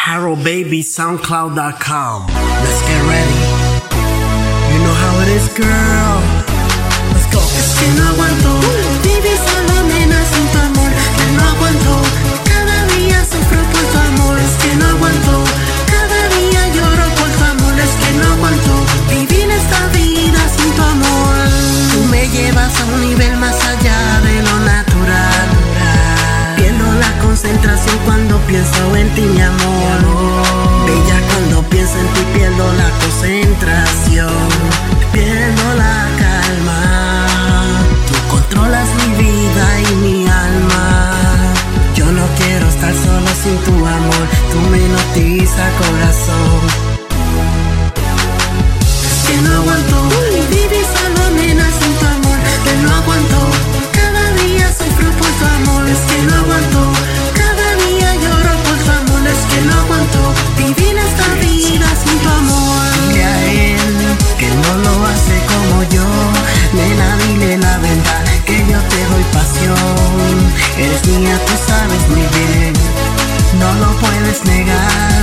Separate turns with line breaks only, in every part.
HarrowBabySoundCloud.com. Let's get ready. You know how it is, girl. Concentración. La calma. Tú controlas mi vida y mi alma. Yo no quiero estar solo sin tu amor. Tú me hipnotiza, corazón. sabes muy bien, no lo puedes negar.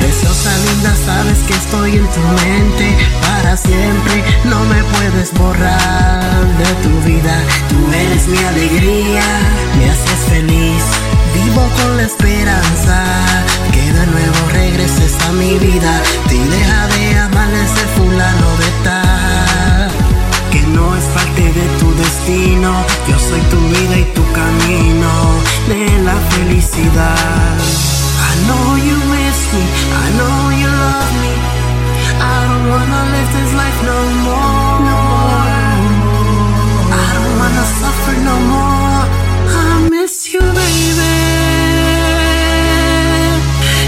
Preciosa linda, sabes que estoy en tu mente para siempre, no me puedes borrar de tu vida. Tú eres mi alegría, me haces feliz, vivo con la esperanza que de nuevo regreses a mi vida. Te deja de amanecer fulano de tal, que no es parte de tu destino, yo soy tu vida y tu camino de la felicidad. I know you miss me, I know you love me. I don't wanna live this life no more. No more. I don't wanna suffer no more. I miss you, baby.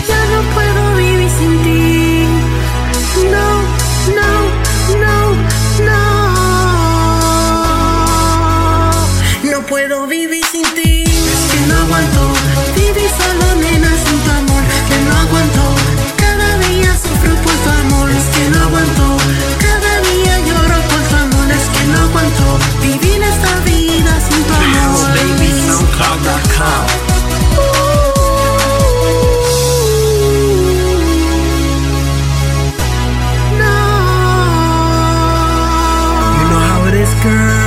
Ya no puedo vivir sin ti. No, no, no, no. No puedo vivir. You know how it is, girl.